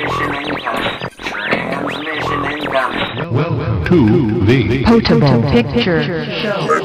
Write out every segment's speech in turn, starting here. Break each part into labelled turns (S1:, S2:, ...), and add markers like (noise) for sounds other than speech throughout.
S1: Transmission incoming. Transmission incoming.
S2: Welcome to the
S3: Potable Picture Show.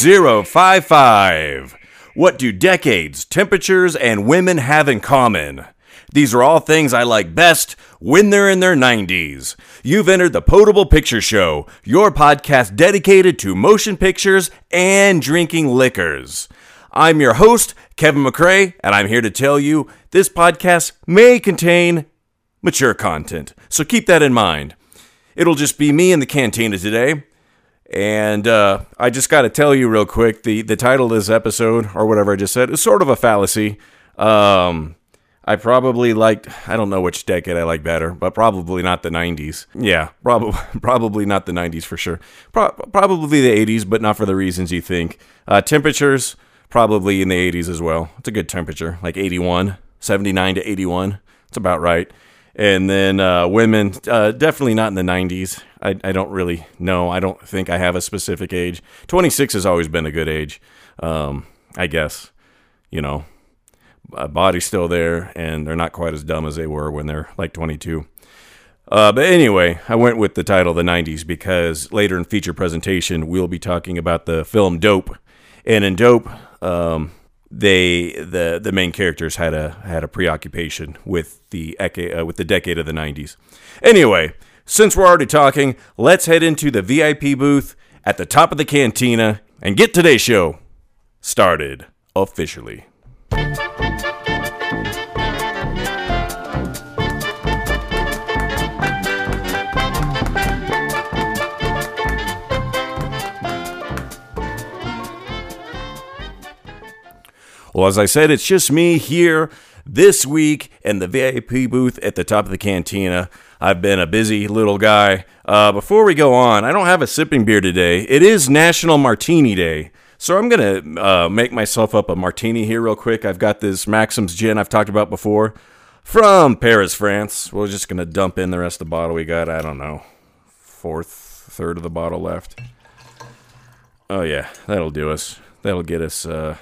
S4: 0055. What do decades, temperatures, and women have in common? These are all things I like best when they're in their 90s. You've entered the Potable Picture Show, your podcast dedicated to motion pictures and drinking liquors. I'm your host, Kevin McCrae, and I'm here to tell you this podcast may contain mature content, so keep that in mind. It'll just be me in the cantina today. And uh, I just got to tell you real quick the, the title of this episode, or whatever I just said, is sort of a fallacy. Um, I probably liked, I don't know which decade I like better, but probably not the 90s. Yeah, probably, (laughs) probably not the 90s for sure. Pro- probably the 80s, but not for the reasons you think. Uh, temperatures, probably in the 80s as well. It's a good temperature, like 81, 79 to 81. It's about right. And then uh, women, uh, definitely not in the 90s. I, I don't really know. I don't think I have a specific age. 26 has always been a good age, um, I guess. You know, uh, body's still there, and they're not quite as dumb as they were when they're like 22. Uh, but anyway, I went with the title the 90s because later in feature presentation, we'll be talking about the film Dope. And in Dope, um, they the the main characters had a had a preoccupation with the uh, with the decade of the 90s. Anyway, since we're already talking, let's head into the VIP booth at the top of the cantina and get today's show started officially. Well, as I said, it's just me here this week in the VIP booth at the top of the cantina. I've been a busy little guy. Uh, before we go on, I don't have a sipping beer today. It is National Martini Day. So I'm going to uh, make myself up a martini here, real quick. I've got this Maxim's gin I've talked about before from Paris, France. We're just going to dump in the rest of the bottle. We got, I don't know, fourth, third of the bottle left. Oh, yeah, that'll do us. That'll get us. Uh,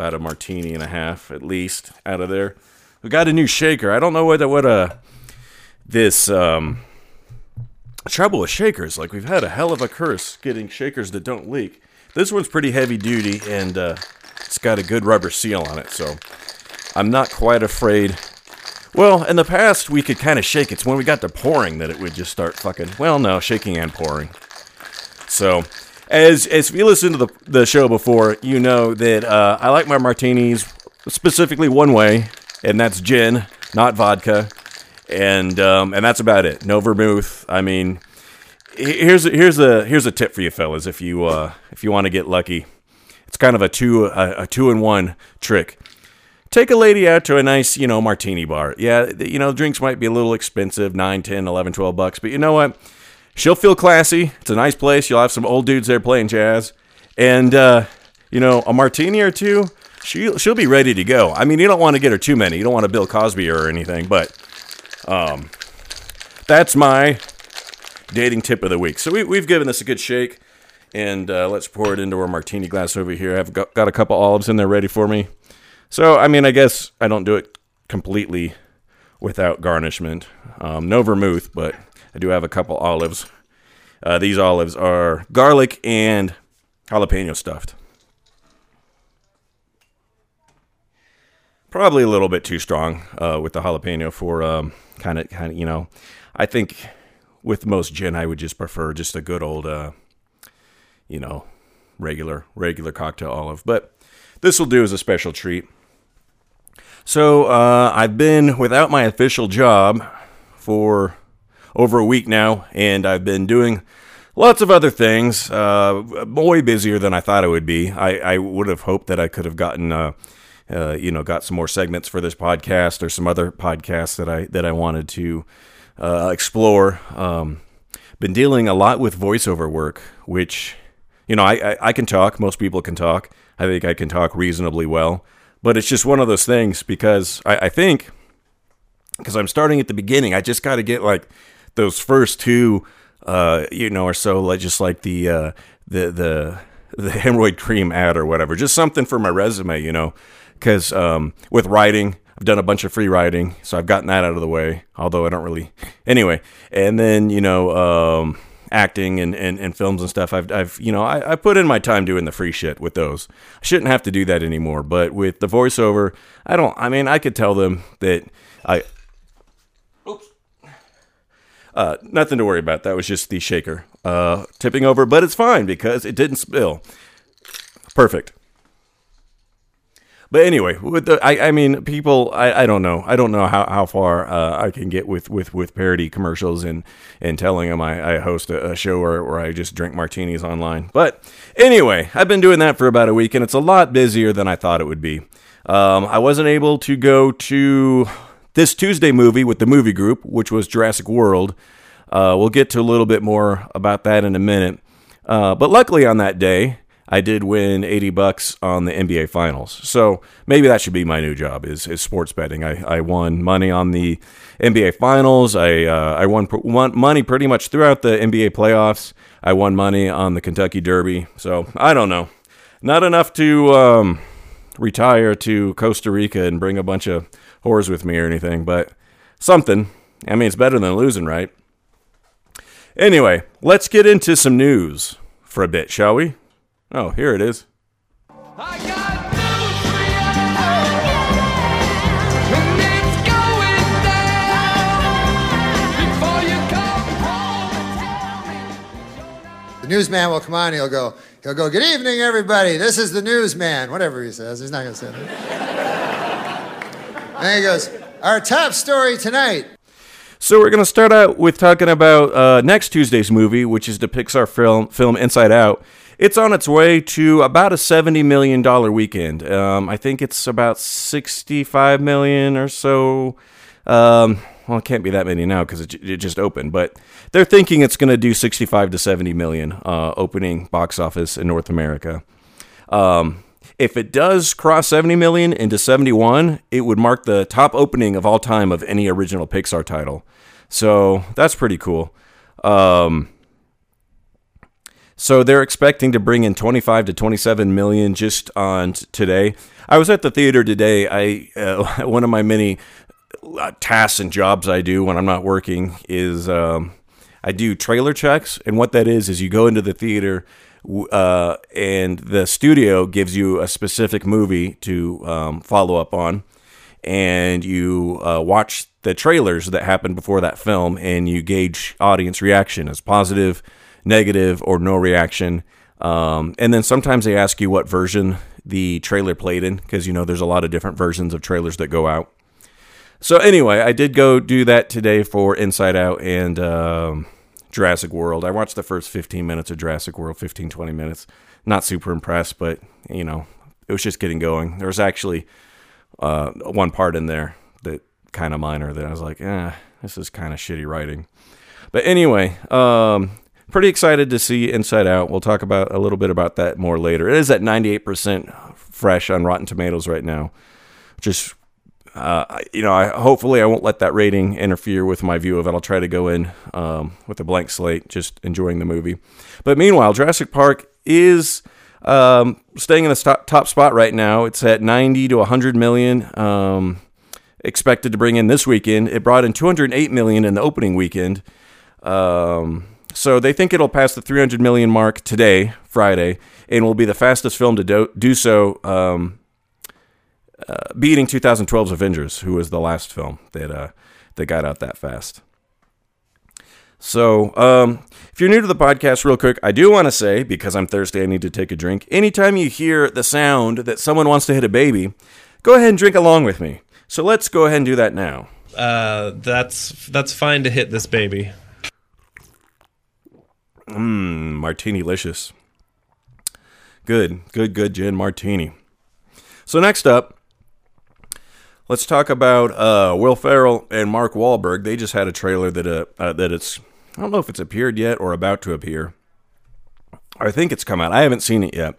S4: about a martini and a half at least out of there. We got a new shaker. I don't know what what uh this um trouble with shakers. Like we've had a hell of a curse getting shakers that don't leak. This one's pretty heavy duty and uh, it's got a good rubber seal on it, so I'm not quite afraid. Well, in the past we could kind of shake it. It's when we got to pouring that it would just start fucking. Well, no, shaking and pouring. So as as if you listened to the the show before, you know that uh, I like my martinis specifically one way, and that's gin, not vodka, and um, and that's about it. No vermouth. I mean, here's here's a here's a tip for you fellas if you uh, if you want to get lucky. It's kind of a two a, a two in one trick. Take a lady out to a nice, you know, martini bar. Yeah, you know, drinks might be a little expensive, 9, 10, 11, 12 bucks, but you know what? She'll feel classy. It's a nice place. You'll have some old dudes there playing jazz, and uh, you know a martini or two. She she'll be ready to go. I mean, you don't want to get her too many. You don't want to Bill Cosby or anything, but um, that's my dating tip of the week. So we, we've given this a good shake, and uh, let's pour it into our martini glass over here. I've got, got a couple olives in there ready for me. So I mean, I guess I don't do it completely without garnishment. Um, no vermouth, but I do have a couple olives. Uh, these olives are garlic and jalapeno stuffed. Probably a little bit too strong uh, with the jalapeno for kind of, kind of, you know. I think with most gin, I would just prefer just a good old, uh, you know, regular regular cocktail olive. But this will do as a special treat. So uh, I've been without my official job for over a week now, and I've been doing lots of other things. Uh, way busier than I thought it would be. I, I would have hoped that I could have gotten, uh, uh, you know, got some more segments for this podcast or some other podcasts that I that I wanted to uh, explore. Um, been dealing a lot with voiceover work, which you know I, I I can talk. Most people can talk. I think I can talk reasonably well, but it's just one of those things because I, I think because I'm starting at the beginning. I just got to get like those first two, uh, you know, or so, like just like the uh, the the the hemorrhoid cream ad or whatever, just something for my resume, you know, because um, with writing. I've done a bunch of free writing, so I've gotten that out of the way. Although I don't really, anyway. And then you know, um, acting and, and, and films and stuff. I've I've you know I, I put in my time doing the free shit with those. I shouldn't have to do that anymore. But with the voiceover, I don't. I mean, I could tell them that I uh, nothing to worry about. That was just the shaker uh, tipping over, but it's fine because it didn't spill. Perfect. But anyway, with the, I, I mean, people, I, I don't know, I don't know how, how far uh, I can get with, with, with parody commercials and, and telling them I, I host a, a show where, where I just drink martinis online. But anyway, I've been doing that for about a week, and it's a lot busier than I thought it would be. Um, I wasn't able to go to this Tuesday movie with the movie group, which was Jurassic World. Uh, we'll get to a little bit more about that in a minute. Uh, but luckily on that day, I did win 80 bucks on the NBA Finals. So maybe that should be my new job is, is sports betting. I, I won money on the NBA Finals. I uh, I won, won money pretty much throughout the NBA playoffs. I won money on the Kentucky Derby. So I don't know. Not enough to um, retire to Costa Rica and bring a bunch of whores with me or anything, but something. I mean, it's better than losing, right? Anyway, let's get into some news for a bit, shall we? Oh, here it is.
S5: I got news for you, and it's going down before you come home and tell me.
S6: The newsman will come on. He'll go. He'll go. Good evening, everybody. This is the newsman. Whatever he says, he's not going to say that. And he goes. Our top story tonight.
S4: So we're going to start out with talking about uh, next Tuesday's movie, which is the Pixar film film Inside Out. It's on its way to about a seventy million dollar weekend. Um, I think it's about sixty five million or so. Um, well, it can't be that many now because it, it just opened, but they're thinking it's going to do sixty five to seventy million uh, opening box office in North America. Um, if it does cross 70 million into 71, it would mark the top opening of all time of any original Pixar title. So that's pretty cool. Um, so they're expecting to bring in 25 to 27 million just on t- today. I was at the theater today. I uh, (laughs) one of my many uh, tasks and jobs I do when I'm not working is um, I do trailer checks, and what that is is you go into the theater. Uh, and the studio gives you a specific movie to um, follow up on, and you uh, watch the trailers that happened before that film, and you gauge audience reaction as positive, negative, or no reaction. Um, and then sometimes they ask you what version the trailer played in, because you know there's a lot of different versions of trailers that go out. So anyway, I did go do that today for Inside Out and um, Jurassic World. I watched the first 15 minutes of Jurassic World, 15, 20 minutes. Not super impressed, but you know, it was just getting going. There was actually uh, one part in there that kind of minor that I was like, eh, this is kind of shitty writing. But anyway, um, pretty excited to see Inside Out. We'll talk about a little bit about that more later. It is at 98% fresh on Rotten Tomatoes right now. Just uh, you know, I hopefully I won't let that rating interfere with my view of it. I'll try to go in um, with a blank slate, just enjoying the movie. But meanwhile, Jurassic Park is um, staying in the top, top spot right now. It's at 90 to 100 million. Um, expected to bring in this weekend. It brought in 208 million in the opening weekend. Um, so they think it'll pass the 300 million mark today, Friday, and will be the fastest film to do, do so. Um, beating 2012's Avengers, who was the last film that uh, that got out that fast. So, um, if you're new to the podcast, real quick, I do want to say because I'm thirsty, I need to take a drink. Anytime you hear the sound that someone wants to hit a baby, go ahead and drink along with me. So let's go ahead and do that now.
S7: uh, that's that's fine to hit this baby.
S4: Mm, martini licious. Good, good, good gin martini. So next up, let's talk about uh, Will Ferrell and Mark Wahlberg. They just had a trailer that uh, uh, that it's I don't know if it's appeared yet or about to appear. I think it's come out. I haven't seen it yet.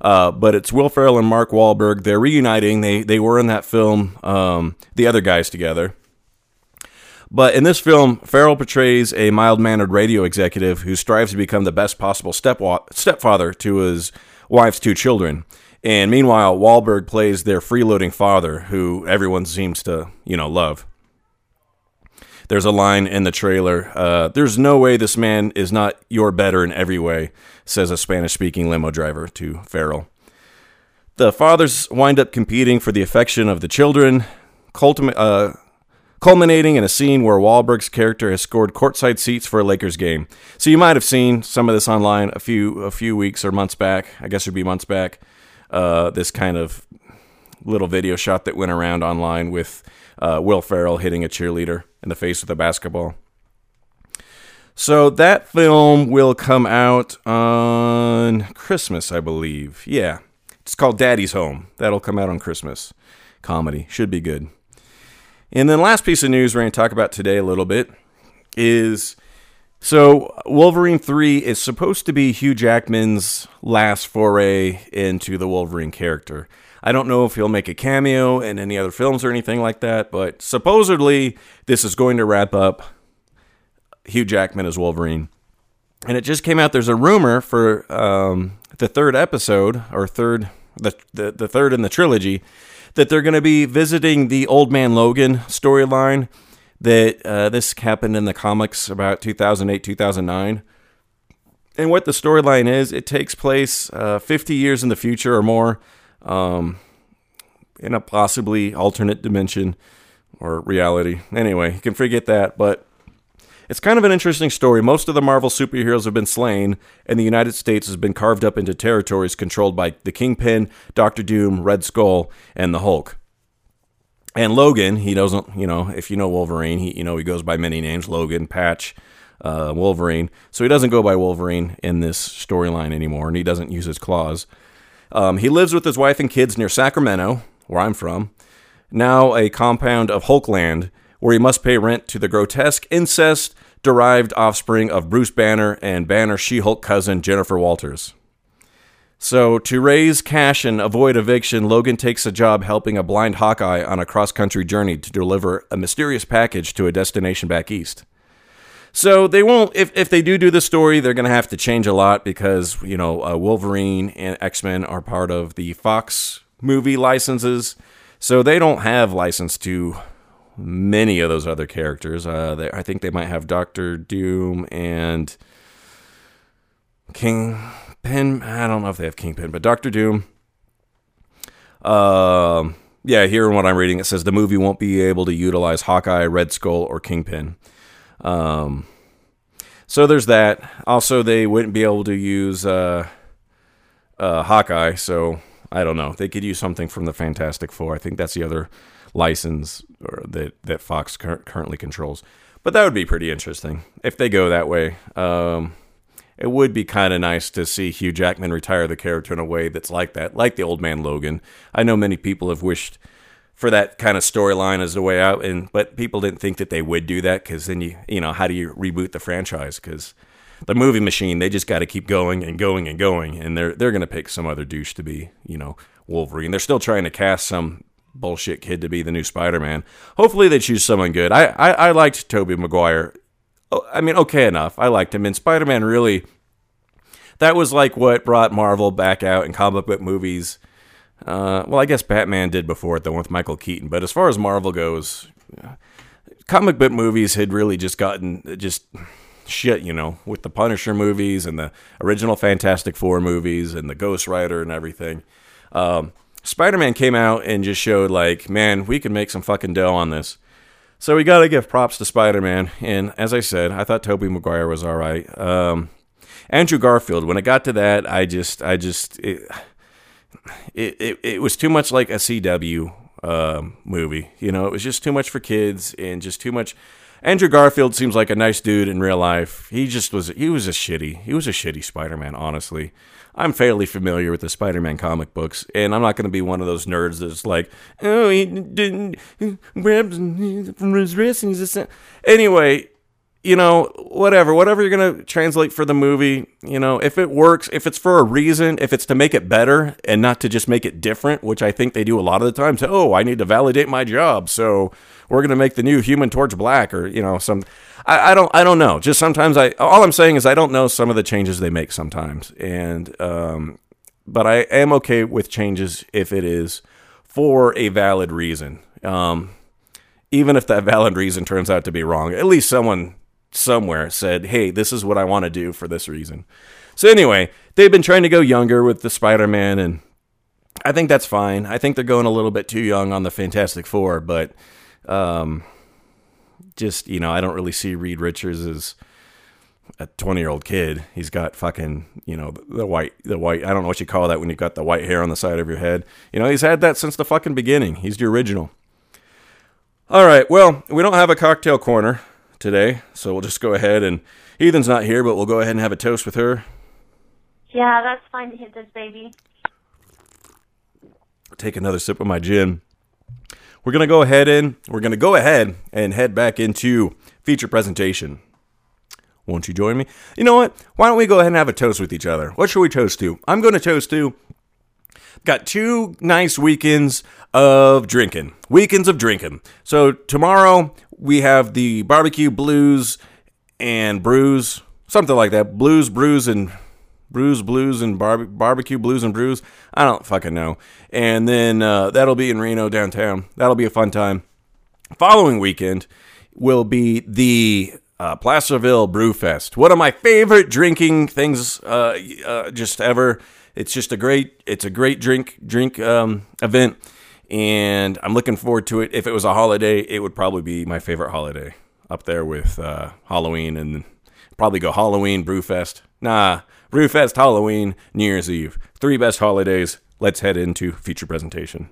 S4: Uh, but it's Will Ferrell and Mark Wahlberg. They're reuniting. They they were in that film, um, the other guys together. But in this film, Ferrell portrays a mild mannered radio executive who strives to become the best possible stepfather to his wife's two children. And meanwhile, Wahlberg plays their freeloading father, who everyone seems to, you know, love. There's a line in the trailer uh, There's no way this man is not your better in every way, says a Spanish speaking limo driver to Ferrell. The fathers wind up competing for the affection of the children, uh, culminating in a scene where Wahlberg's character has scored courtside seats for a Lakers game. So you might have seen some of this online a few a few weeks or months back. I guess it would be months back. Uh, this kind of little video shot that went around online with uh, Will Ferrell hitting a cheerleader in the face with a basketball. So that film will come out on Christmas, I believe. Yeah. It's called Daddy's Home. That'll come out on Christmas. Comedy. Should be good. And then last piece of news we're going to talk about today a little bit is so Wolverine 3 is supposed to be Hugh Jackman's last foray into the Wolverine character. I don't know if he'll make a cameo in any other films or anything like that, but supposedly this is going to wrap up Hugh Jackman as Wolverine. And it just came out. There's a rumor for um, the third episode or third the, the the third in the trilogy that they're going to be visiting the Old Man Logan storyline. That uh, this happened in the comics about 2008 2009. And what the storyline is, it takes place uh, 50 years in the future or more, um, in a possibly alternate dimension or reality. Anyway, you can forget that, but it's kind of an interesting story. Most of the Marvel superheroes have been slain, and the United States has been carved up into territories controlled by the Kingpin, Doctor Doom, Red Skull, and the Hulk. And Logan, he doesn't, you know, if you know Wolverine, he, you know, he goes by many names Logan, Patch, uh, Wolverine. So he doesn't go by Wolverine in this storyline anymore, and he doesn't use his claws. Um, he lives with his wife and kids near Sacramento, where I'm from, now a compound of Hulkland, where he must pay rent to the grotesque incest derived offspring of Bruce Banner and Banner She Hulk cousin Jennifer Walters. So, to raise cash and avoid eviction, Logan takes a job helping a blind Hawkeye on a cross country journey to deliver a mysterious package to a destination back east. So they won't. If if they do do the story, they're going to have to change a lot because you know uh, Wolverine and X Men are part of the Fox movie licenses, so they don't have license to many of those other characters. Uh, they, I think they might have Doctor Doom and Kingpin. I don't know if they have Kingpin, but Doctor Doom. Um, yeah, here in what I'm reading, it says the movie won't be able to utilize Hawkeye, Red Skull, or Kingpin. Um, so there's that. Also, they wouldn't be able to use uh, uh, Hawkeye. So I don't know. They could use something from the Fantastic Four. I think that's the other license that that Fox cur- currently controls. But that would be pretty interesting if they go that way. Um, it would be kind of nice to see Hugh Jackman retire the character in a way that's like that, like the old man Logan. I know many people have wished for that kind of storyline as the way out, and but people didn't think that they would do that because then you you know how do you reboot the franchise because the movie machine they just got to keep going and going and going, and they're they're gonna pick some other douche to be you know Wolverine. They're still trying to cast some bullshit kid to be the new Spider Man. Hopefully they choose someone good. I I, I liked Tobey Maguire. Oh, I mean, okay enough. I liked him, and Spider Man really. That was like what brought Marvel back out in comic book movies. Uh, well, I guess Batman did before it, though, with Michael Keaton. But as far as Marvel goes, comic book movies had really just gotten just shit, you know, with the Punisher movies and the original Fantastic Four movies and the Ghost Rider and everything. Um, Spider Man came out and just showed, like, man, we can make some fucking dough on this. So we got to give props to Spider Man. And as I said, I thought Tobey Maguire was all right. Um, Andrew Garfield, when it got to that, I just, I just, it, it, it, it was too much like a CW um, movie. You know, it was just too much for kids and just too much. Andrew Garfield seems like a nice dude in real life. He just was. He was a shitty. He was a shitty Spider-Man. Honestly, I'm fairly familiar with the Spider-Man comic books, and I'm not going to be one of those nerds that's like, oh, he didn't grab from his wrist and he's just. Anyway, you know, whatever, whatever you're going to translate for the movie, you know, if it works, if it's for a reason, if it's to make it better and not to just make it different, which I think they do a lot of the time. So, oh, I need to validate my job. So we're going to make the new human torch black or, you know, some, I, I don't, I don't know. Just sometimes I, all I'm saying is I don't know some of the changes they make sometimes. And, um, but I am okay with changes if it is for a valid reason. Um, even if that valid reason turns out to be wrong, at least someone somewhere said, hey, this is what I want to do for this reason. So, anyway, they've been trying to go younger with the Spider Man, and I think that's fine. I think they're going a little bit too young on the Fantastic Four, but um, just, you know, I don't really see Reed Richards as a 20 year old kid. He's got fucking, you know, the white, the white, I don't know what you call that when you've got the white hair on the side of your head. You know, he's had that since the fucking beginning. He's the original. All right, well, we don't have a cocktail corner today, so we'll just go ahead and Ethan's not here, but we'll go ahead and have a toast with her.
S8: Yeah, that's fine to hit this baby.
S4: Take another sip of my gin. We're gonna go ahead and we're gonna go ahead and head back into feature presentation. Won't you join me? You know what? Why don't we go ahead and have a toast with each other? What should we toast to? I'm going to toast to. Got two nice weekends of drinking. Weekends of drinking. So tomorrow we have the barbecue blues and brews, something like that. Blues, brews, and brews, blues, and barbe- barbecue blues and brews. I don't fucking know. And then uh, that'll be in Reno downtown. That'll be a fun time. Following weekend will be the uh, Placerville Brew Fest. One of my favorite drinking things, uh, uh, just ever. It's just a great, it's a great drink drink um, event, and I'm looking forward to it. If it was a holiday, it would probably be my favorite holiday, up there with uh, Halloween, and probably go Halloween Brew Fest. Nah, Brew Fest, Halloween, New Year's Eve, three best holidays. Let's head into feature presentation.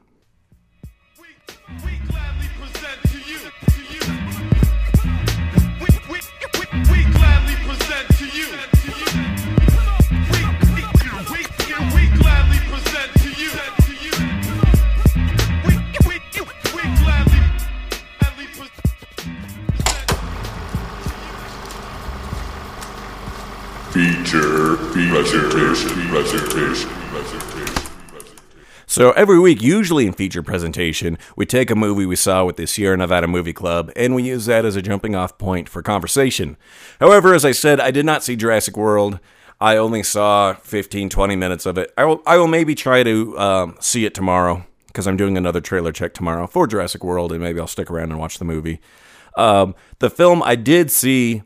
S4: So every week, usually in feature presentation, we take a movie we saw with the Sierra Nevada Movie Club and we use that as a jumping off point for conversation. However, as I said, I did not see Jurassic World. I only saw 15, 20 minutes of it. I will, I will maybe try to um, see it tomorrow because I'm doing another trailer check tomorrow for Jurassic World and maybe I'll stick around and watch the movie. Um, the film I did see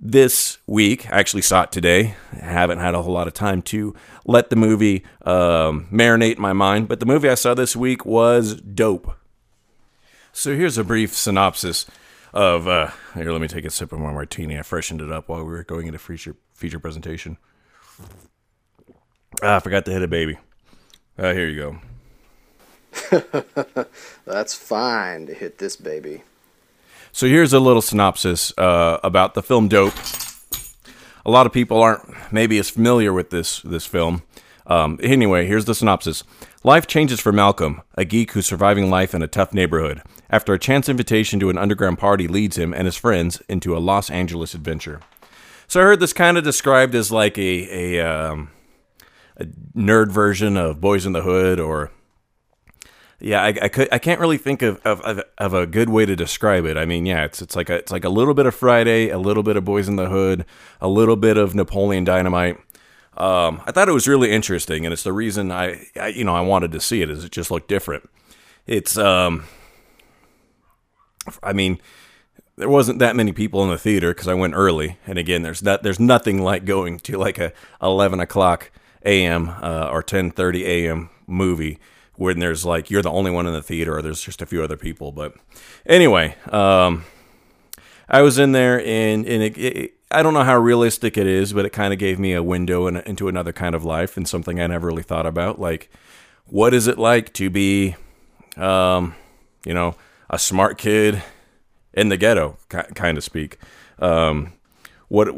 S4: this week. I actually saw it today. I haven't had a whole lot of time to let the movie um, marinate in my mind, but the movie I saw this week was dope. So here's a brief synopsis of. Uh, here, let me take a sip of my martini. I freshened it up while we were going into feature feature presentation. Ah, I forgot to hit a baby. Uh, here you go. (laughs)
S9: That's fine to hit this baby.
S4: So here's a little synopsis uh, about the film Dope. A lot of people aren't maybe as familiar with this this film. Um, anyway, here's the synopsis. Life changes for Malcolm, a geek who's surviving life in a tough neighborhood, after a chance invitation to an underground party leads him and his friends into a Los Angeles adventure. So I heard this kind of described as like a a, um, a nerd version of Boys in the Hood or yeah, I, I could I can't really think of, of, of, a good way to describe it. I mean, yeah, it's it's like a it's like a little bit of Friday, a little bit of Boys in the Hood, a little bit of Napoleon Dynamite. Um, I thought it was really interesting, and it's the reason I, I you know I wanted to see it. Is it just looked different? It's um, I mean, there wasn't that many people in the theater because I went early, and again, there's that there's nothing like going to like a eleven o'clock a.m. Uh, or ten thirty a.m. movie when there's like you're the only one in the theater or there's just a few other people. But anyway, um, I was in there and, and it, it, I don't know how realistic it is, but it kind of gave me a window in, into another kind of life and something I never really thought about. Like, what is it like to be, um, you know, a smart kid in the ghetto, kind of speak. Um, what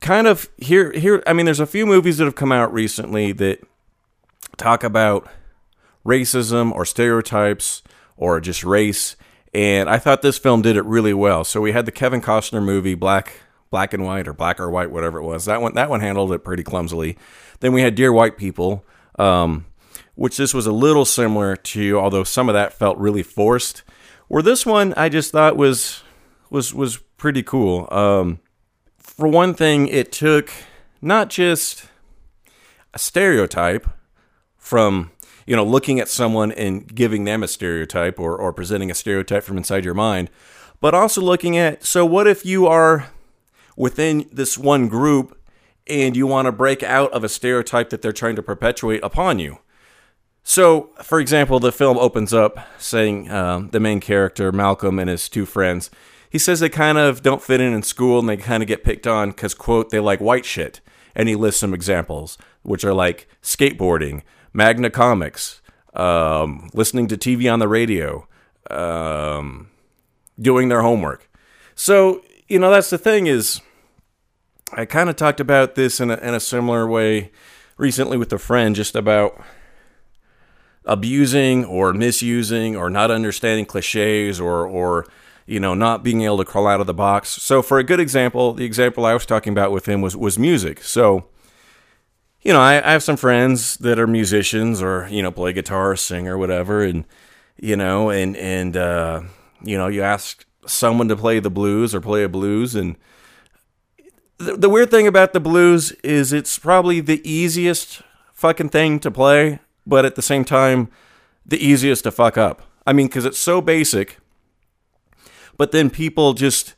S4: kind of here here? I mean, there's a few movies that have come out recently that talk about racism or stereotypes or just race. And I thought this film did it really well. So we had the Kevin Costner movie Black Black and White or Black or White, whatever it was. That one that one handled it pretty clumsily. Then we had Dear White People, um, which this was a little similar to, although some of that felt really forced. Where this one I just thought was was was pretty cool. Um, for one thing, it took not just a stereotype from you know looking at someone and giving them a stereotype or, or presenting a stereotype from inside your mind but also looking at so what if you are within this one group and you want to break out of a stereotype that they're trying to perpetuate upon you? So for example the film opens up saying um, the main character malcolm and his two friends he says they kind of don't fit in in school and they kind of get picked on because quote they like white shit. And he lists some examples which are like skateboarding Magna Comics, um, listening to TV on the radio, um, doing their homework. So you know that's the thing is, I kind of talked about this in a, in a similar way recently with a friend, just about abusing or misusing or not understanding cliches or or you know not being able to crawl out of the box. So for a good example, the example I was talking about with him was was music. So you know, I, I have some friends that are musicians or, you know, play guitar sing or whatever. And, you know, and, and, uh, you know, you ask someone to play the blues or play a blues. And the, the weird thing about the blues is it's probably the easiest fucking thing to play, but at the same time, the easiest to fuck up. I mean, because it's so basic, but then people just,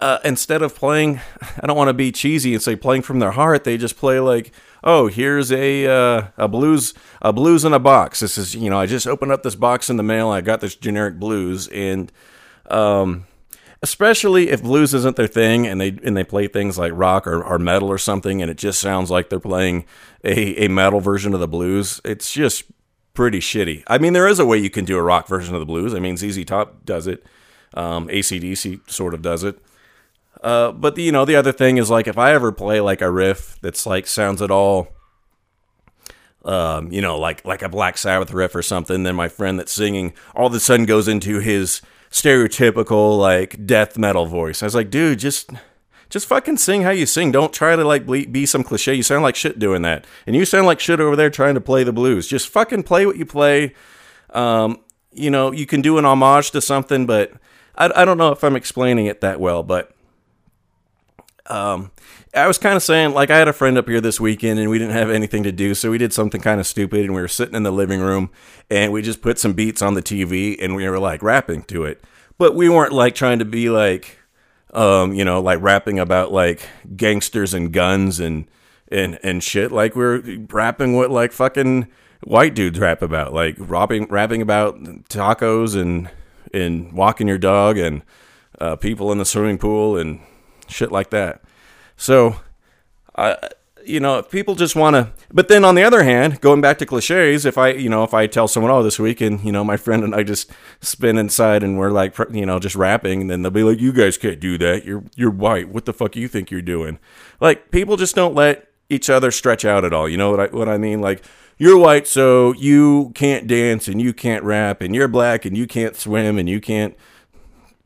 S4: uh, instead of playing, (laughs) I don't want to be cheesy and say playing from their heart, they just play like, oh, here's a uh, a blues a blues in a box. This is you know I just opened up this box in the mail. I got this generic blues, and um, especially if blues isn't their thing, and they and they play things like rock or, or metal or something, and it just sounds like they're playing a a metal version of the blues. It's just pretty shitty. I mean, there is a way you can do a rock version of the blues. I mean, ZZ Top does it. Um, ACDC sort of does it. Uh, but the, you know, the other thing is like if I ever play like a riff that's like sounds at all, um, you know, like like a Black Sabbath riff or something, then my friend that's singing all of a sudden goes into his stereotypical like death metal voice. I was like, dude, just just fucking sing how you sing. Don't try to like be, be some cliche. You sound like shit doing that, and you sound like shit over there trying to play the blues. Just fucking play what you play. Um, you know, you can do an homage to something, but I, I don't know if I'm explaining it that well, but um, I was kind of saying, like, I had a friend up here this weekend and we didn't have anything to do, so we did something kind of stupid and we were sitting in the living room and we just put some beats on the TV and we were like rapping to it. But we weren't like trying to be like, um, you know, like rapping about like gangsters and guns and and and shit. Like we are rapping what like fucking white dudes rap about, like rapping rapping about tacos and and walking your dog and uh, people in the swimming pool and shit like that. So, I, you know, if people just want to, but then on the other hand, going back to cliches, if I, you know, if I tell someone, oh, this weekend, you know, my (laughs) friend and I just spin inside and we're like, you know, just rapping, and then they'll be like, you guys can't do that. You're, you're white. What the fuck you think you're doing? Like, people just don't let each other stretch out at all. You know what I, what I mean? Like, you're white, so you can't dance and you can't rap, and you're black and you can't swim and you can't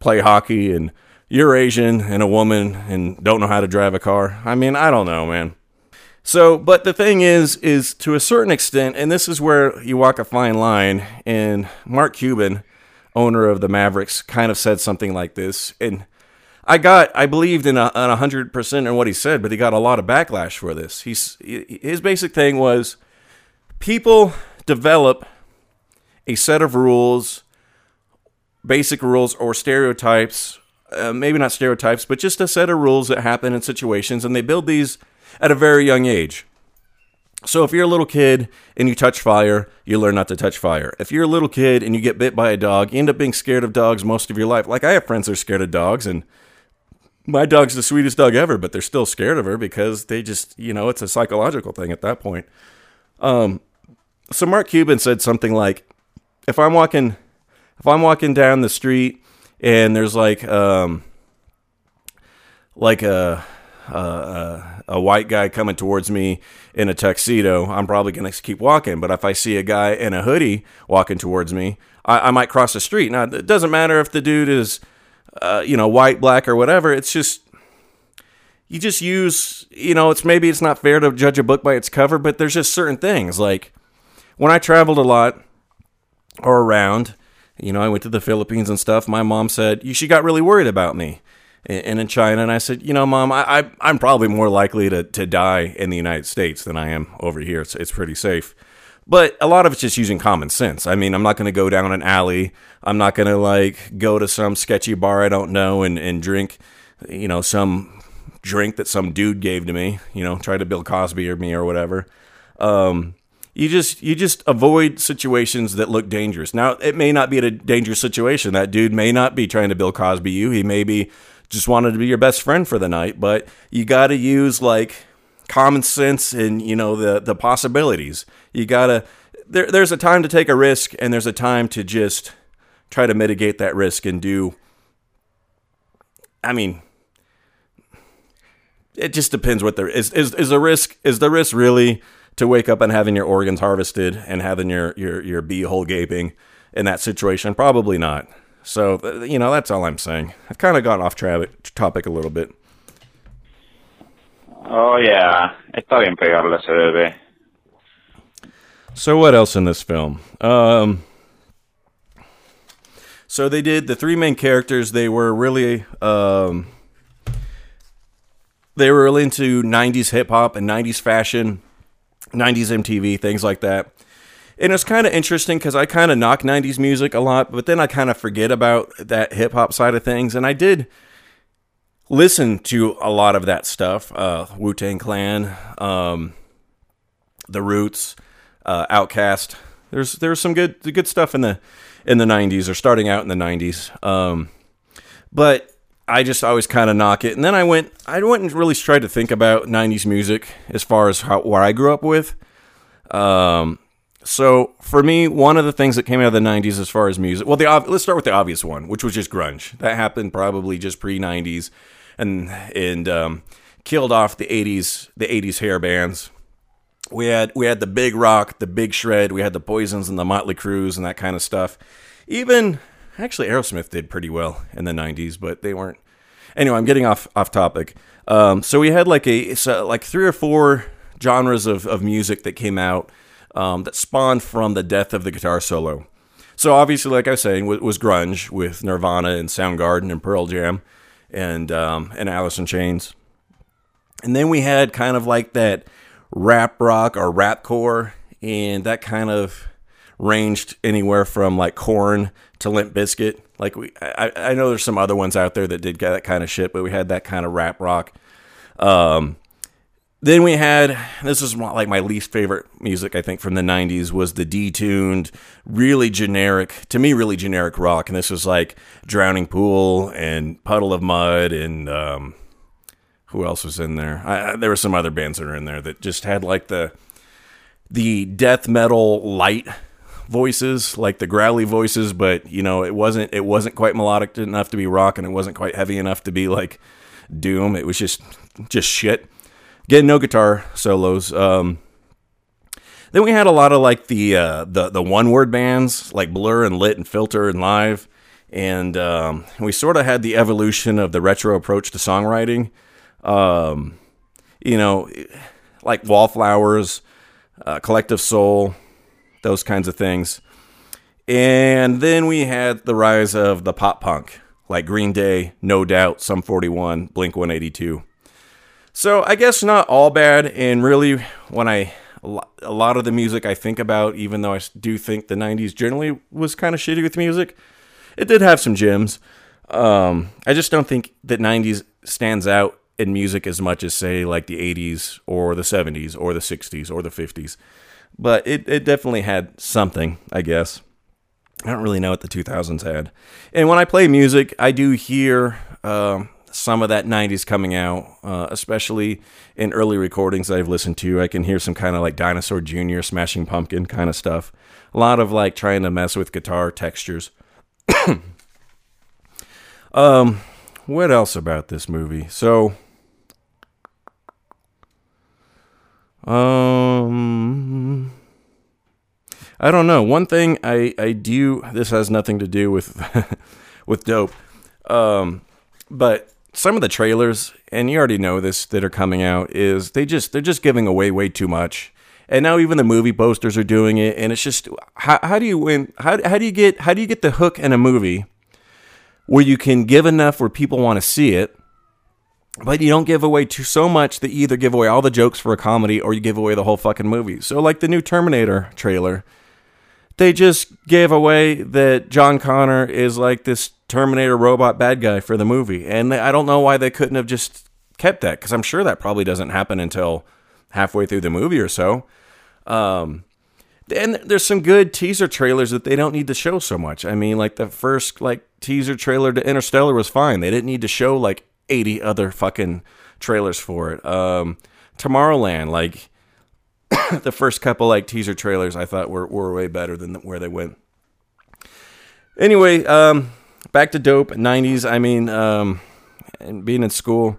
S4: play hockey and you're Asian and a woman and don't know how to drive a car. I mean, I don't know, man. So, but the thing is, is to a certain extent, and this is where you walk a fine line. And Mark Cuban, owner of the Mavericks, kind of said something like this. And I got, I believed in a hundred percent in what he said, but he got a lot of backlash for this. He's his basic thing was people develop a set of rules, basic rules or stereotypes uh, maybe not stereotypes, but just a set of rules that happen in situations, and they build these at a very young age. So if you're a little kid and you touch fire, you learn not to touch fire. If you're a little kid and you get bit by a dog, you end up being scared of dogs most of your life. Like I have friends that are scared of dogs, and my dog's the sweetest dog ever, but they're still scared of her because they just, you know, it's a psychological thing at that point. Um, so Mark Cuban said something like, "If I'm walking." if I'm walking down the street and there's like um like a a, a, white guy coming towards me in a tuxedo, I'm probably going to keep walking. But if I see a guy in a hoodie walking towards me, I, I might cross the street. Now, it doesn't matter if the dude is, uh, you know, white, black, or whatever. It's just you just use, you know, it's maybe it's not fair to judge a book by its cover, but there's just certain things like when I traveled a lot or around, you know, I went to the Philippines and stuff. My mom said she got really worried about me and in China. And I said, you know, mom, I, I, I'm probably more likely to, to die in the United States than I am over here. It's, it's pretty safe. But a lot of it's just using common sense. I mean, I'm not going to go down an alley. I'm not going to like go to some sketchy bar I don't know and, and drink, you know, some drink that some dude gave to me, you know, try to Bill Cosby or me or whatever. Um, you just you just avoid situations that look dangerous. Now, it may not be a dangerous situation. That dude may not be trying to Bill Cosby you. He may be just wanted to be your best friend for the night, but you got to use like common sense and you know the the possibilities. You got to there there's a time to take a risk and there's a time to just try to mitigate that risk and do I mean it just depends what there is is is the risk is the risk really to wake up and having your organs harvested and having your your your beehole gaping in that situation? Probably not. So uh, you know that's all i'm saying. I've kind of gone off tra- topic a little bit.
S10: Oh yeah, está bien pegarle ese bebé.
S4: so what else in this film? Um so they did the three main characters they were really um they were really into 90s hip hop and 90s fashion 90s MTV, things like that. And it's kind of interesting because I kind of knock 90s music a lot, but then I kind of forget about that hip hop side of things. And I did listen to a lot of that stuff uh, Wu Tang Clan, um, The Roots, uh, OutKast. There's there's some good the good stuff in the in the 90s or starting out in the 90s. Um, but I just always kind of knock it. And then I went, I went and really tried to think about '90s music as far as how where I grew up with. Um, so for me, one of the things that came out of the '90s as far as music, well, the let's start with the obvious one, which was just grunge. That happened probably just pre '90s, and and um, killed off the '80s the '80s hair bands. We had we had the big rock, the big shred. We had the Poisons and the Motley Crues and that kind of stuff. Even actually, Aerosmith did pretty well in the '90s, but they weren't. Anyway, I'm getting off off topic. Um, so we had like a so like three or four genres of, of music that came out um, that spawned from the death of the guitar solo. So obviously, like I was saying, was, was grunge with Nirvana and Soundgarden and Pearl Jam and um, and Alice in Chains. And then we had kind of like that rap rock or rap core and that kind of ranged anywhere from like Korn to Limp Bizkit. Like we, I, I know there's some other ones out there that did that kind of shit, but we had that kind of rap rock. Um, then we had this is like my least favorite music I think from the '90s was the detuned, really generic to me, really generic rock, and this was like Drowning Pool and Puddle of Mudd and um, who else was in there? I, there were some other bands that are in there that just had like the the death metal light voices, like the growly voices, but you know it wasn't it wasn't quite melodic enough to be rock, and it wasn't quite heavy enough to be like doom. It was just just shit. Again, no guitar solos. Um, then we had a lot of like the uh, the the one word bands like Blur and Lit and Filter and Live, and um, we sort of had the evolution of the retro approach to songwriting. Um, you know, like Wallflowers, uh, Collective Soul, those kinds of things. And then we had the rise of the pop punk, like Green Day, No Doubt, Sum 41, Blink 182. So I guess not all bad. And really, when I a lot of the music I think about, even though I do think the '90s generally was kind of shitty with music, it did have some gems. Um, I just don't think that '90s stands out in music as much as say like the '80s or the '70s or the '60s or the '50s. But it it definitely had something, I guess. I don't really know what the 2000s had. And when I play music, I do hear. Um, some of that 90s coming out, uh, especially in early recordings I've listened to. I can hear some kind of like Dinosaur Jr., Smashing Pumpkin kind of stuff. A lot of like trying to mess with guitar textures. (coughs) um, what else about this movie? So, um, I don't know. One thing I I do. This has nothing to do with (laughs) with dope. Um, but some of the trailers, and you already know this, that are coming out, is they just they're just giving away way too much. And now even the movie posters are doing it, and it's just how, how do you win? How, how do you get how do you get the hook in a movie where you can give enough where people want to see it, but you don't give away too so much that you either give away all the jokes for a comedy or you give away the whole fucking movie. So like the new Terminator trailer, they just gave away that John Connor is like this Terminator robot bad guy for the movie, and I don't know why they couldn't have just kept that because I'm sure that probably doesn't happen until halfway through the movie or so. Um, and there's some good teaser trailers that they don't need to show so much. I mean, like the first like teaser trailer to Interstellar was fine. They didn't need to show like 80 other fucking trailers for it. Um, Tomorrowland, like (coughs) the first couple like teaser trailers, I thought were were way better than where they went. Anyway, um, back to dope 90s. I mean, um, and being in school,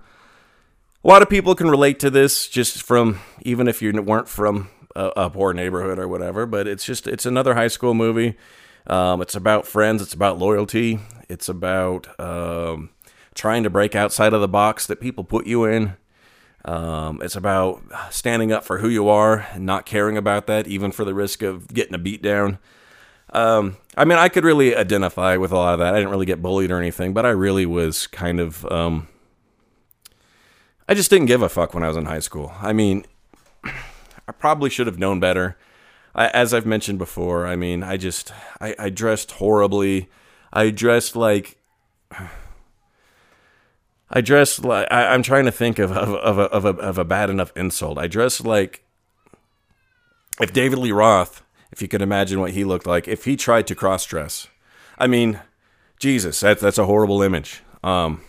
S4: a lot of people can relate to this just from even if you weren't from a, a poor neighborhood or whatever. But it's just it's another high school movie. Um, it's about friends. It's about loyalty. It's about um, trying to break outside of the box that people put you in. Um, it's about standing up for who you are and not caring about that, even for the risk of getting a beat down. Um, I mean, I could really identify with a lot of that. I didn't really get bullied or anything, but I really was kind of. Um, I just didn't give a fuck when I was in high school. I mean, (clears throat) I probably should have known better. I, as I've mentioned before, I mean, I just I, I dressed horribly. I dressed like I dressed like I, am trying to think of of of a, of a of a bad enough insult. I dressed like if David Lee Roth, if you could imagine what he looked like, if he tried to cross dress. I mean, Jesus, that's that's a horrible image. Um,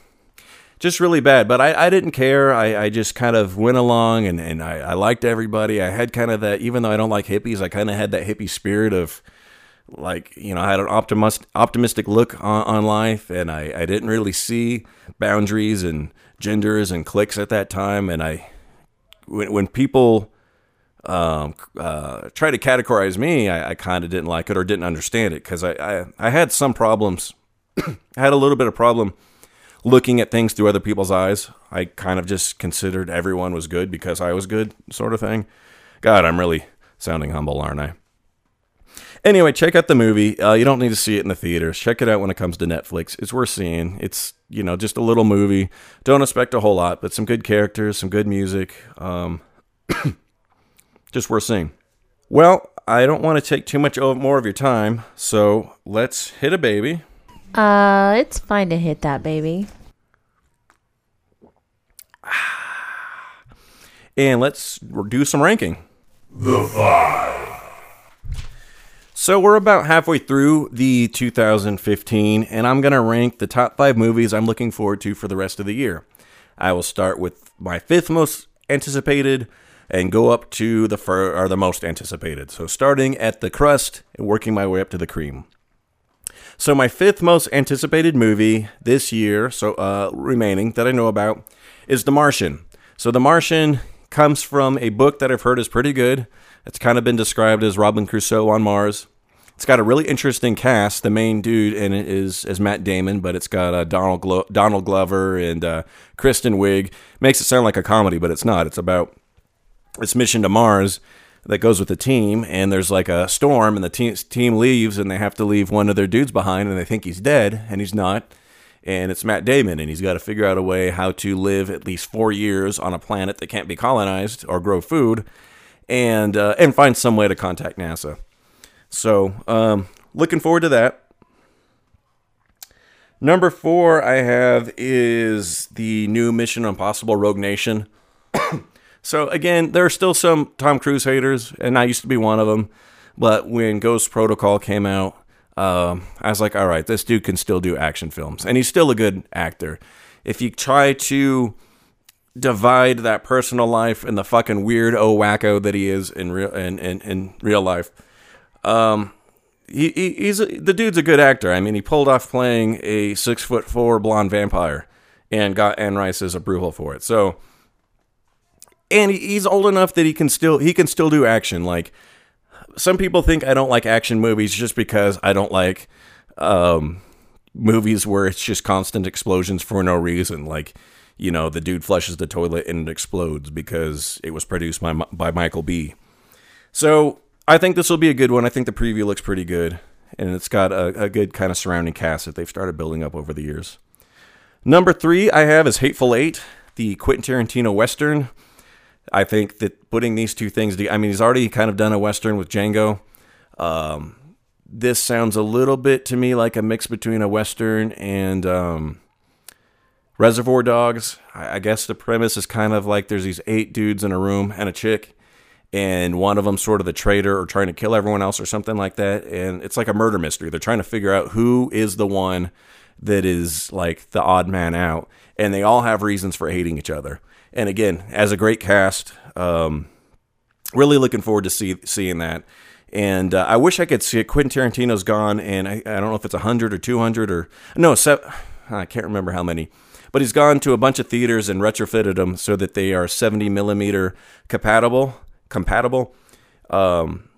S4: just really bad. But I, I didn't care. I, I just kind of went along and, and I, I liked everybody. I had kind of that, even though I don't like hippies, I kind of had that hippie spirit of like, you know, I had an optimist, optimistic look on, on life and I, I didn't really see boundaries and genders and cliques at that time. And I, when, when people um, uh, try to categorize me, I, I kind of didn't like it or didn't understand it because I, I, I had some problems. (clears throat) I had a little bit of problem looking at things through other people's eyes. I kind of just considered everyone was good because I was good, sort of thing. God, I'm really sounding humble, aren't I? Anyway, check out the movie. Uh, you don't need to see it in the theaters. Check it out when it comes to Netflix. It's worth seeing. It's you know just a little movie. Don't expect a whole lot, but some good characters, some good music. Um, (coughs) just worth seeing. Well, I don't want to take too much more of your time, so let's hit a baby.
S11: Uh, it's fine to hit that baby. (sighs)
S4: And let's do some ranking.
S2: The Five.
S4: So we're about halfway through the 2015, and I'm going to rank the top five movies I'm looking forward to for the rest of the year. I will start with my fifth most anticipated and go up to the fir- or the most anticipated. So starting at the crust and working my way up to the cream. So my fifth most anticipated movie this year, so uh, remaining that I know about, is The Martian. So The Martian comes from a book that I've heard is pretty good. It's kind of been described as Robin Crusoe on Mars. It's got a really interesting cast. The main dude in it is is Matt Damon, but it's got uh, Donald Glo- Donald Glover and uh, Kristen Wiig. Makes it sound like a comedy, but it's not. It's about this mission to Mars that goes with the team, and there's like a storm, and the team team leaves, and they have to leave one of their dudes behind, and they think he's dead, and he's not. And it's Matt Damon, and he's got to figure out a way how to live at least four years on a planet that can't be colonized or grow food, and uh, and find some way to contact NASA. So, um, looking forward to that. Number four I have is the new Mission Impossible Rogue Nation. (coughs) so again, there are still some Tom Cruise haters, and I used to be one of them. But when Ghost Protocol came out, um, I was like, all right, this dude can still do action films, and he's still a good actor. If you try to divide that personal life and the fucking weird oh wacko that he is in real in, in, in real life, um, he, he he's a, the dude's a good actor. I mean, he pulled off playing a six foot four blonde vampire, and got Anne Rice's approval for it. So, and he, he's old enough that he can still he can still do action. Like some people think I don't like action movies just because I don't like um, movies where it's just constant explosions for no reason. Like you know, the dude flushes the toilet and it explodes because it was produced by by Michael Bay. So I think this will be a good one. I think the preview looks pretty good, and it's got a, a good kind of surrounding cast that they've started building up over the years. Number three I have is Hateful Eight, the Quentin Tarantino Western. I think that putting these two things, I mean, he's already kind of done a Western with Django. Um, this sounds a little bit to me like a mix between a Western and um, Reservoir Dogs. I, I guess the premise is kind of like there's these eight dudes in a room and a chick, and one of them sort of the traitor or trying to kill everyone else or something like that. And it's like a murder mystery. They're trying to figure out who is the one that is like the odd man out, and they all have reasons for hating each other. And again, as a great cast, um, really looking forward to see seeing that. And uh, I wish I could see it. Quentin Tarantino's gone, and I, I don't know if it's 100 or 200 or no, se- I can't remember how many. But he's gone to a bunch of theaters and retrofitted them so that they are 70 millimeter compatible, compatible um,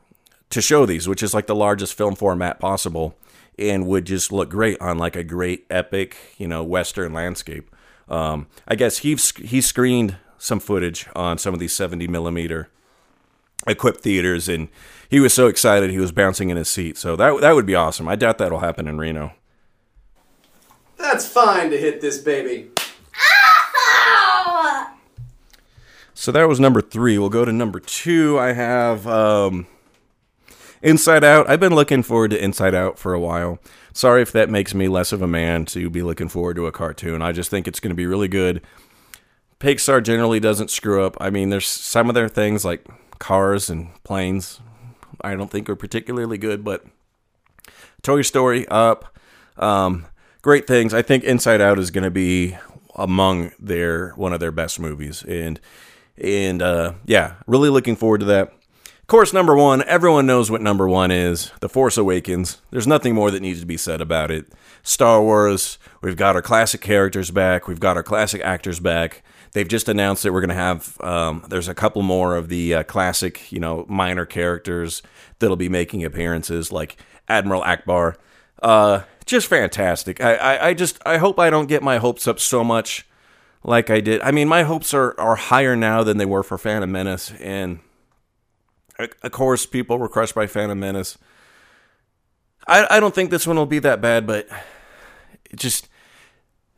S4: to show these, which is like the largest film format possible, and would just look great on like a great epic, you know, western landscape. Um, I guess he he screened some footage on some of these 70 millimeter equipped theaters, and he was so excited he was bouncing in his seat. So that that would be awesome. I doubt that'll happen in Reno.
S9: That's fine to hit this baby.
S4: So that was number three. We'll go to number two. I have um, Inside Out. I've been looking forward to Inside Out for a while. Sorry if that makes me less of a man to be looking forward to a cartoon. I just think it's going to be really good. Pixar generally doesn't screw up. I mean, there's some of their things like cars and planes. I don't think are particularly good, but Toy Story up, um, great things. I think Inside Out is going to be among their one of their best movies, and and uh, yeah, really looking forward to that. Course, number one, everyone knows what number one is The Force Awakens. There's nothing more that needs to be said about it. Star Wars, we've got our classic characters back, we've got our classic actors back. They've just announced that we're going to have, um, there's a couple more of the uh, classic, you know, minor characters that'll be making appearances, like Admiral Ackbar. Uh, just fantastic. I, I, I just, I hope I don't get my hopes up so much like I did. I mean, my hopes are, are higher now than they were for Phantom Menace, and of course, people were crushed by Phantom Menace. I, I don't think this one will be that bad, but it just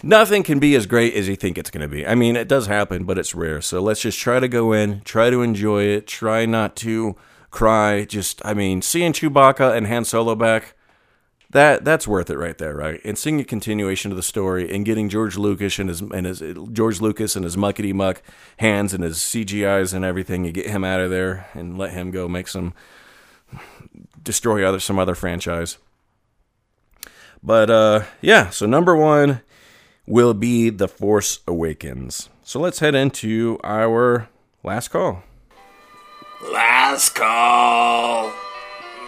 S4: nothing can be as great as you think it's going to be. I mean, it does happen, but it's rare. So let's just try to go in, try to enjoy it, try not to cry. Just, I mean, seeing Chewbacca and Han Solo back, that that's worth it right there, right? And seeing a continuation of the story and getting George Lucas and his and his George Lucas and his muckety muck hands and his CGIs and everything, you get him out of there and let him go make some destroy other some other franchise. But uh yeah, so number 1 will be The Force Awakens. So let's head into our last call.
S1: Last call.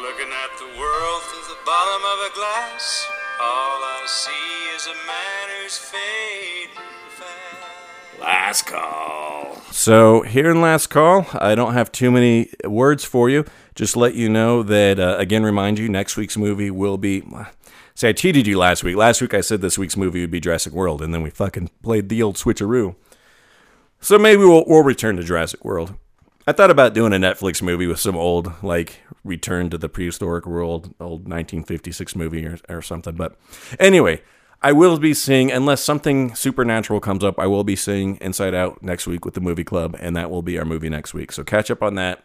S1: Looking at the world bottom of a glass. All I see is a man who's fading fast.
S4: Last call. So, here in Last Call, I don't have too many words for you. Just let you know that, uh, again, remind you, next week's movie will be. Say, I cheated you last week. Last week I said this week's movie would be Jurassic World, and then we fucking played the old switcheroo. So maybe we'll, we'll return to Jurassic World. I thought about doing a Netflix movie with some old, like, return to the prehistoric world, old 1956 movie or, or something. But anyway, I will be seeing, unless something supernatural comes up, I will be seeing Inside Out next week with the movie club, and that will be our movie next week. So catch up on that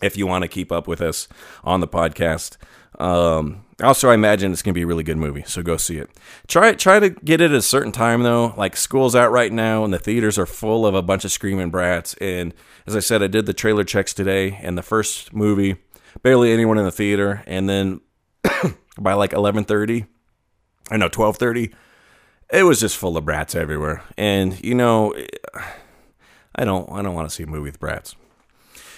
S4: if you want to keep up with us on the podcast. Um, also, I imagine it's going to be a really good movie, so go see it. Try try to get it at a certain time though. Like school's out right now, and the theaters are full of a bunch of screaming brats. And as I said, I did the trailer checks today, and the first movie, barely anyone in the theater, and then (coughs) by like eleven thirty, I know twelve thirty, it was just full of brats everywhere. And you know, I don't I don't want to see a movie with brats.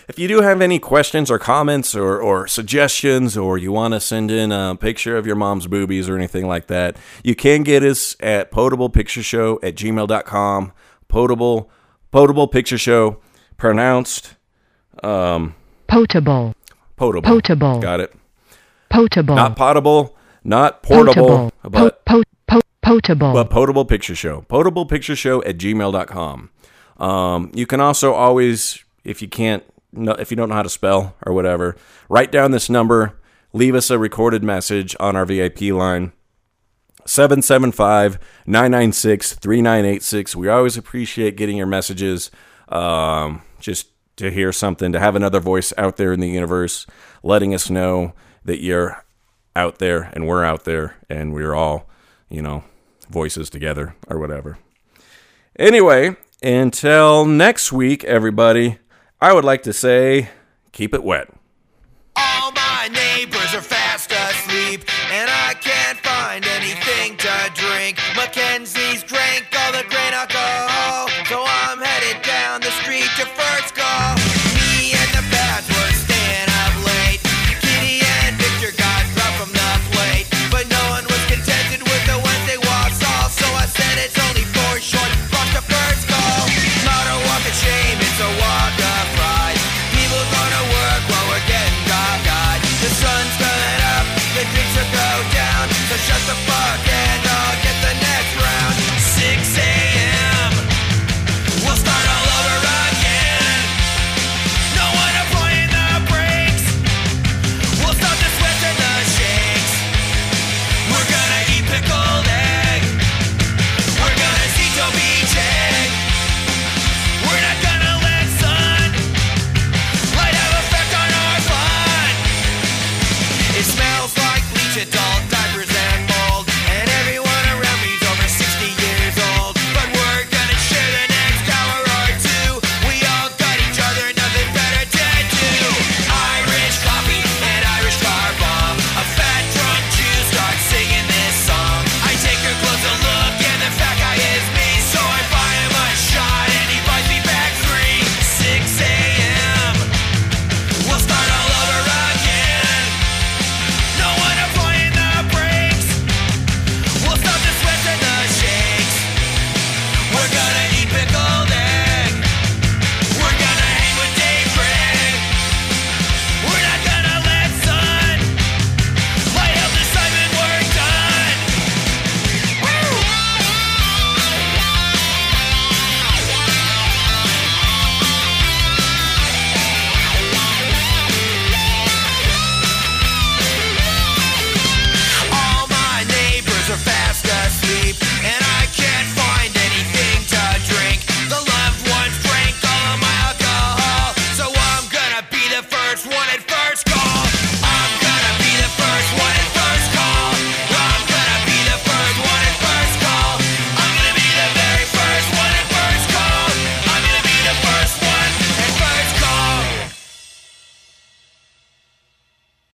S4: If you do have any questions or comments or, or suggestions, or you want to send in a picture of your mom's boobies or anything like that, you can get us at potablepictureshow at gmail.com. Potable, potable picture show, pronounced um,
S3: Potable.
S4: potable.
S3: Potable.
S4: Got it.
S3: Potable.
S4: Not potable, not portable,
S3: Potable.
S4: but
S3: Po- po- po- potable.
S4: but potable picture show potable picture show at gmail.com um, you can also always if you can't if you don't know how to spell or whatever write down this number leave us a recorded message on our vip line. 775-996-3986 we always appreciate getting your messages um, just to hear something to have another voice out there in the universe letting us know that you're out there and we're out there and we're all you know voices together or whatever. Anyway until next week everybody i would like to say keep it wet